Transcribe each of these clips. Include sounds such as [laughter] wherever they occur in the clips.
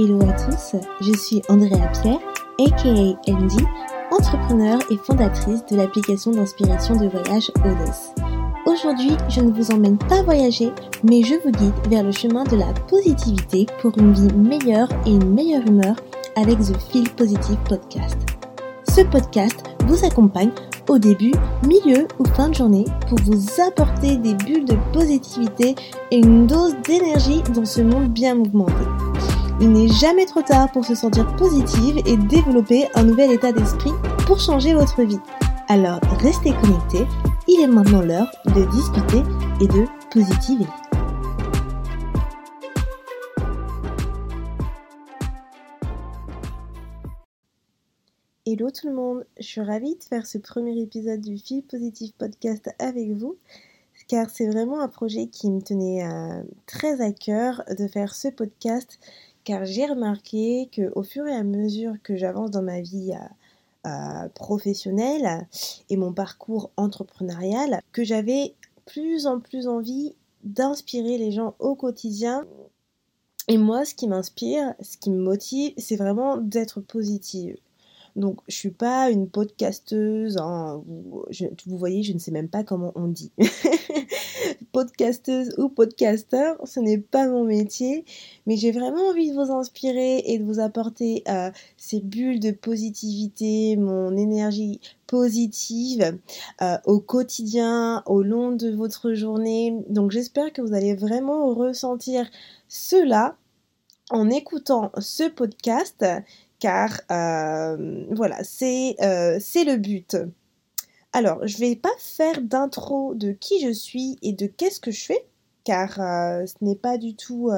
Hello à tous, je suis Andrea Pierre, aka Andy, entrepreneur et fondatrice de l'application d'inspiration de voyage Odos. Aujourd'hui, je ne vous emmène pas voyager, mais je vous guide vers le chemin de la positivité pour une vie meilleure et une meilleure humeur avec The Feel Positive Podcast. Ce podcast vous accompagne au début, milieu ou fin de journée pour vous apporter des bulles de positivité et une dose d'énergie dans ce monde bien mouvementé. Il n'est jamais trop tard pour se sentir positive et développer un nouvel état d'esprit pour changer votre vie. Alors restez connectés, il est maintenant l'heure de discuter et de positiver. Hello tout le monde, je suis ravie de faire ce premier épisode du Fil Positive Podcast avec vous car c'est vraiment un projet qui me tenait euh, très à cœur de faire ce podcast car j'ai remarqué que au fur et à mesure que j'avance dans ma vie euh, euh, professionnelle et mon parcours entrepreneurial, que j'avais plus en plus envie d'inspirer les gens au quotidien. Et moi, ce qui m'inspire, ce qui me motive, c'est vraiment d'être positive. Donc, je suis pas une podcasteuse. Hein, vous, voyez, je ne sais même pas comment on dit. [laughs] podcasteuse ou podcasteur, ce n'est pas mon métier, mais j'ai vraiment envie de vous inspirer et de vous apporter euh, ces bulles de positivité, mon énergie positive euh, au quotidien, au long de votre journée. Donc, j'espère que vous allez vraiment ressentir cela en écoutant ce podcast car euh, voilà, euh, c'est le but. Alors, je vais pas faire d'intro de qui je suis et de qu'est-ce que je fais, car euh, ce n'est pas du tout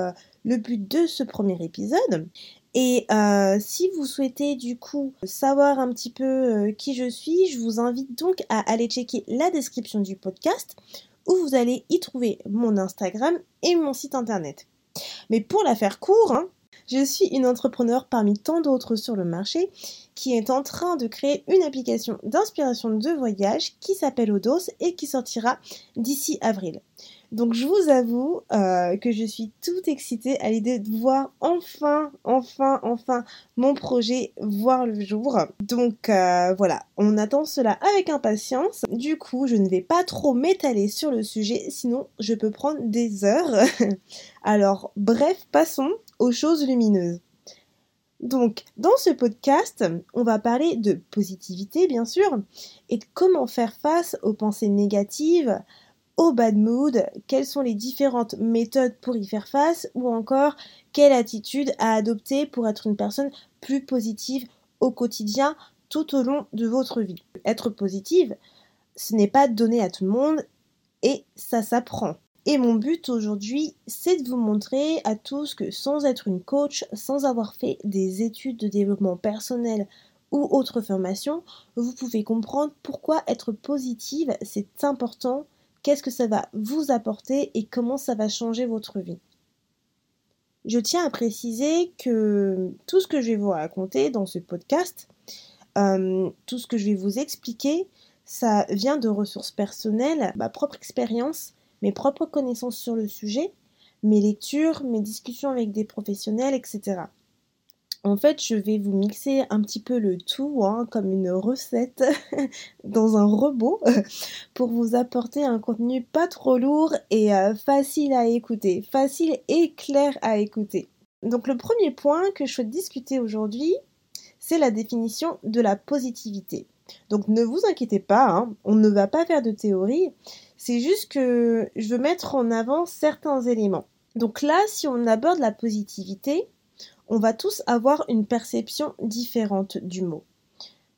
le but de ce premier épisode. Et si vous souhaitez du coup savoir un petit peu qui je suis, je vous invite donc à aller checker la description du podcast où vous allez y trouver mon Instagram et mon site internet. Mais pour la faire court, hein, je suis une entrepreneur parmi tant d'autres sur le marché qui est en train de créer une application d'inspiration de voyage qui s'appelle Odos et qui sortira d'ici avril. Donc je vous avoue euh, que je suis tout excitée à l'idée de voir enfin, enfin, enfin mon projet voir le jour. Donc euh, voilà, on attend cela avec impatience. Du coup, je ne vais pas trop m'étaler sur le sujet, sinon je peux prendre des heures. [laughs] Alors bref, passons aux choses lumineuses. Donc, dans ce podcast, on va parler de positivité, bien sûr, et de comment faire face aux pensées négatives, au bad mood, quelles sont les différentes méthodes pour y faire face, ou encore quelle attitude à adopter pour être une personne plus positive au quotidien tout au long de votre vie. Être positive, ce n'est pas donné à tout le monde et ça s'apprend. Et mon but aujourd'hui, c'est de vous montrer à tous que sans être une coach, sans avoir fait des études de développement personnel ou autre formation, vous pouvez comprendre pourquoi être positive, c'est important, qu'est-ce que ça va vous apporter et comment ça va changer votre vie. Je tiens à préciser que tout ce que je vais vous raconter dans ce podcast, euh, tout ce que je vais vous expliquer, ça vient de ressources personnelles, ma propre expérience mes propres connaissances sur le sujet, mes lectures, mes discussions avec des professionnels, etc. En fait, je vais vous mixer un petit peu le tout, hein, comme une recette [laughs] dans un robot, [laughs] pour vous apporter un contenu pas trop lourd et euh, facile à écouter, facile et clair à écouter. Donc le premier point que je souhaite discuter aujourd'hui, c'est la définition de la positivité. Donc ne vous inquiétez pas, hein, on ne va pas faire de théorie, c'est juste que je veux mettre en avant certains éléments. Donc là, si on aborde la positivité, on va tous avoir une perception différente du mot.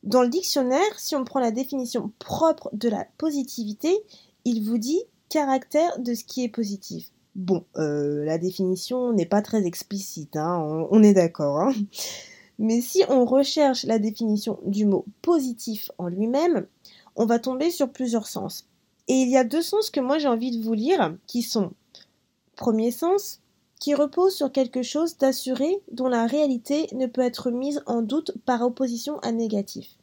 Dans le dictionnaire, si on prend la définition propre de la positivité, il vous dit caractère de ce qui est positif. Bon, euh, la définition n'est pas très explicite, hein, on, est d'accord. Hein. Mais si on recherche la définition du mot positif en lui-même, on va tomber sur plusieurs sens. Et il y a deux sens que moi j'ai envie de vous lire, qui sont premier sens, qui repose sur quelque chose d'assuré dont la réalité ne peut être mise en doute par opposition à négatif.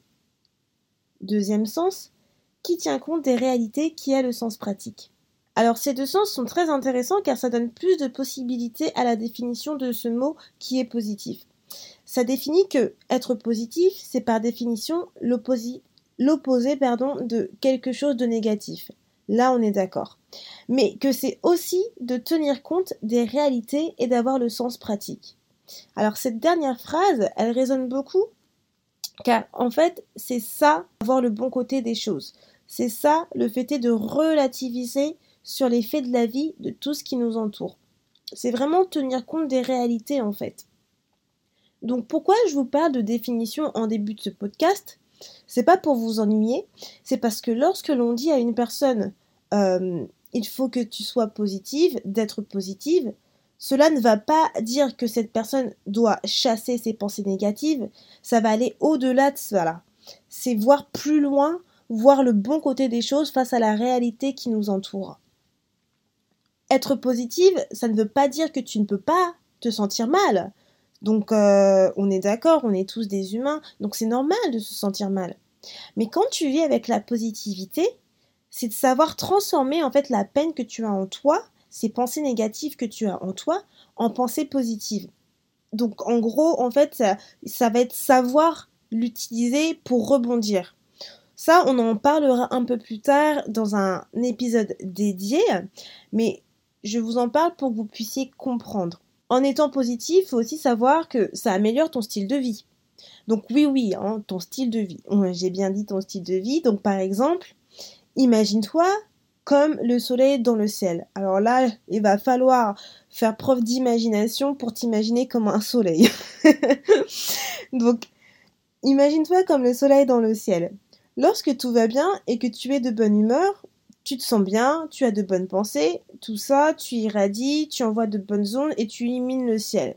Deuxième sens, qui tient compte des réalités qui a le sens pratique. Alors ces deux sens sont très intéressants car ça donne plus de possibilités à la définition de ce mot qui est positif. Ça définit que être positif, c'est par définition l'opposé de quelque chose de négatif. Là, on est d'accord. Mais que c'est aussi de tenir compte des réalités et d'avoir le sens pratique. Alors cette dernière phrase, elle résonne beaucoup car en fait, c'est ça, avoir le bon côté des choses. C'est ça, le fait de relativiser sur les faits de la vie, de tout ce qui nous entoure. C'est vraiment tenir compte des réalités en fait. Donc pourquoi je vous parle de définition en début de ce podcast? C'est pas pour vous ennuyer, c'est parce que lorsque l'on dit à une personne euh, il faut que tu sois positive, d'être positive, cela ne va pas dire que cette personne doit chasser ses pensées négatives, ça va aller au-delà de cela. C'est voir plus loin, voir le bon côté des choses face à la réalité qui nous entoure. Être positive, ça ne veut pas dire que tu ne peux pas te sentir mal. Donc euh, on est d'accord, on est tous des humains, donc c'est normal de se sentir mal. Mais quand tu vis avec la positivité, c'est de savoir transformer en fait la peine que tu as en toi ces pensées négatives que tu as en toi en pensées positives. Donc en gros, en fait, ça, va être savoir l'utiliser pour rebondir. Ça, on en parlera un peu plus tard dans un épisode dédié, mais je vous en parle pour que vous puissiez comprendre. En étant positif, faut aussi savoir que ça améliore ton style de vie. Donc oui, oui, hein, ton style de vie. J'ai bien dit ton style de vie. Donc par exemple, imagine-toi comme le soleil dans le ciel. Alors là, il va falloir faire preuve d'imagination pour t'imaginer comme un soleil. [laughs] Donc, imagine-toi comme le soleil dans le ciel. Lorsque tout va bien et que tu es de bonne humeur, tu te sens bien, tu as de bonnes pensées, tout ça, tu irradies, tu envoies de bonnes ondes et tu illumines le ciel.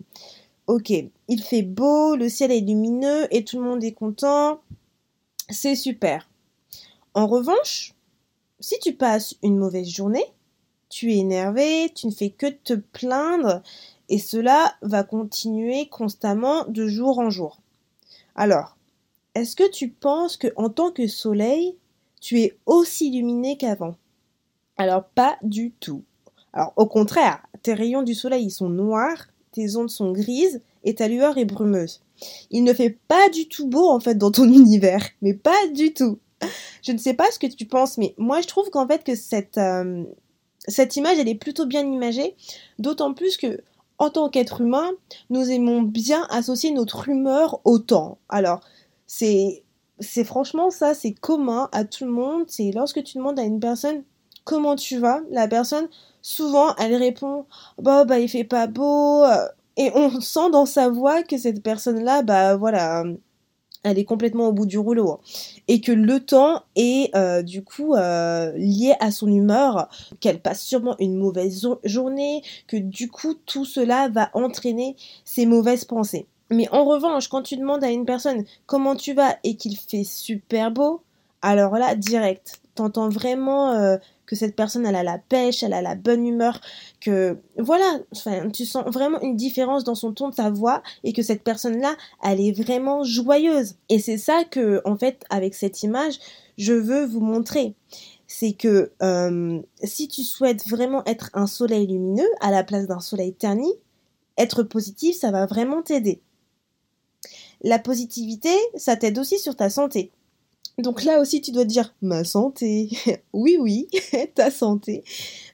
Ok, il fait beau, le ciel est lumineux et tout le monde est content. C'est super. En revanche, si tu passes une mauvaise journée, tu es énervé, tu ne fais que te plaindre, et cela va continuer constamment de jour en jour. Alors, est-ce que tu penses que en tant que soleil, tu es aussi illuminé qu'avant? Alors pas du tout. Alors au contraire, tes rayons du soleil sont noirs, tes ondes sont grises et ta lueur est brumeuse. Il ne fait pas du tout beau en fait dans ton [laughs] univers, mais pas du tout je ne sais pas ce que tu penses, mais moi je trouve qu'en fait que cette, euh, cette image elle est plutôt bien imagée, d'autant plus que en tant qu'être humain, nous aimons bien associer notre humeur au temps. Alors, c'est c'est franchement ça, c'est commun à tout le monde. C'est lorsque tu demandes à une personne comment tu vas, la personne souvent elle répond bah bah il fait pas beau euh, et on sent dans sa voix que cette personne là bah voilà elle est complètement au bout du rouleau. Hein. Et que le temps est euh, du coup euh, lié à son humeur, qu'elle passe sûrement une mauvaise journée, que du coup tout cela va entraîner ses mauvaises pensées. Mais en revanche, quand tu demandes à une personne comment tu vas et qu'il fait super beau, alors là, direct, t'entends vraiment euh, que cette personne elle a la pêche, elle a la bonne humeur, que voilà, tu sens vraiment une différence dans son ton de sa voix et que cette personne-là, elle est vraiment joyeuse. Et c'est ça que, en fait, avec cette image, je veux vous montrer. C'est que euh, si tu souhaites vraiment être un soleil lumineux à la place d'un soleil terni, être positif, ça va vraiment t'aider. La positivité, ça t'aide aussi sur ta santé. Donc là aussi, tu dois dire ma santé. [laughs] oui, oui, [laughs] ta santé.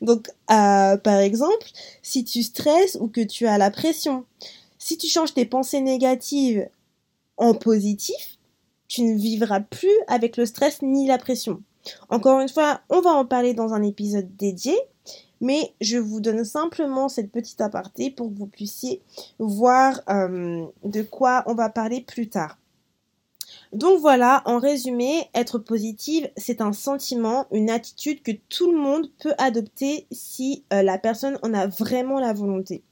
Donc, euh, par exemple, si tu stresses ou que tu as la pression, si tu changes tes pensées négatives en positif, tu ne vivras plus avec le stress ni la pression. Encore une fois, on va en parler dans un épisode dédié, mais je vous donne simplement cette petite aparté pour que vous puissiez voir euh, de quoi on va parler plus tard. Donc voilà, en résumé, être positive, c'est un sentiment, une attitude que tout le monde peut adopter si euh, la personne en a vraiment la volonté.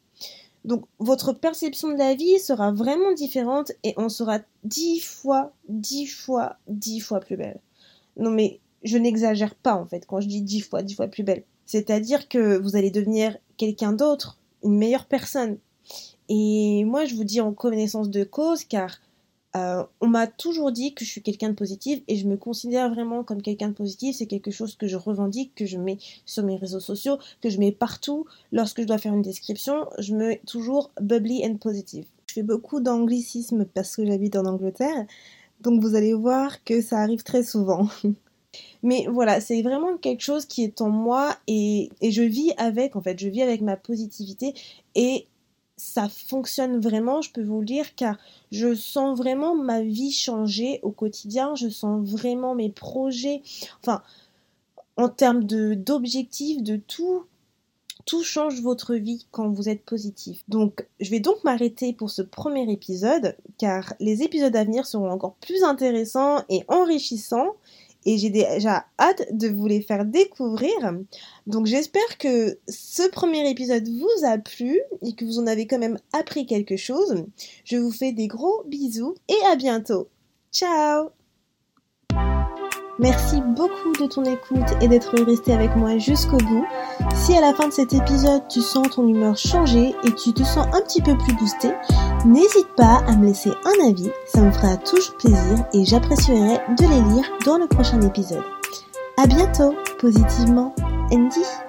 Donc votre perception de la vie sera vraiment différente et on sera dix fois, dix fois, dix fois plus belle. Non mais je n'exagère pas en fait quand je dis dix fois, dix fois plus belle. C'est-à-dire que vous allez devenir quelqu'un d'autre, une meilleure personne. Et moi je vous dis en connaissance de cause car Euh, on m'a toujours dit que je suis quelqu'un de positif et je me considère vraiment comme quelqu'un de positif. C'est quelque chose que je revendique, que je mets sur mes réseaux sociaux, que je mets partout. Lorsque je dois faire une description, je mets toujours bubbly and positive. Je fais beaucoup d'anglicisme parce que j'habite en Angleterre. Donc vous allez voir que ça arrive très souvent. [laughs] Mais voilà, c'est vraiment quelque chose qui est en moi et, et, je vis avec, en fait, je vis avec ma positivité et ça fonctionne vraiment, je peux vous le dire, car je sens vraiment ma vie changer au quotidien, je sens vraiment mes projets, enfin, en termes d'objectifs, de, tout, tout change votre vie quand vous êtes positif. Donc, je vais donc m'arrêter pour ce premier épisode, car les épisodes à venir seront encore plus intéressants et enrichissants et j'ai déjà hâte de vous les faire découvrir. Donc j'espère que ce premier épisode vous a plu et que vous en avez quand même appris quelque chose. Je vous fais des gros bisous et à bientôt. Ciao Merci beaucoup de ton écoute et d'être resté avec moi jusqu'au bout. Si à la fin de cet épisode tu sens ton humeur changer et tu te sens un petit peu plus boosté, n'hésite pas à me laisser un avis, ça me fera toujours plaisir et j'apprécierai de les lire dans le prochain épisode. À bientôt, positivement, Andy.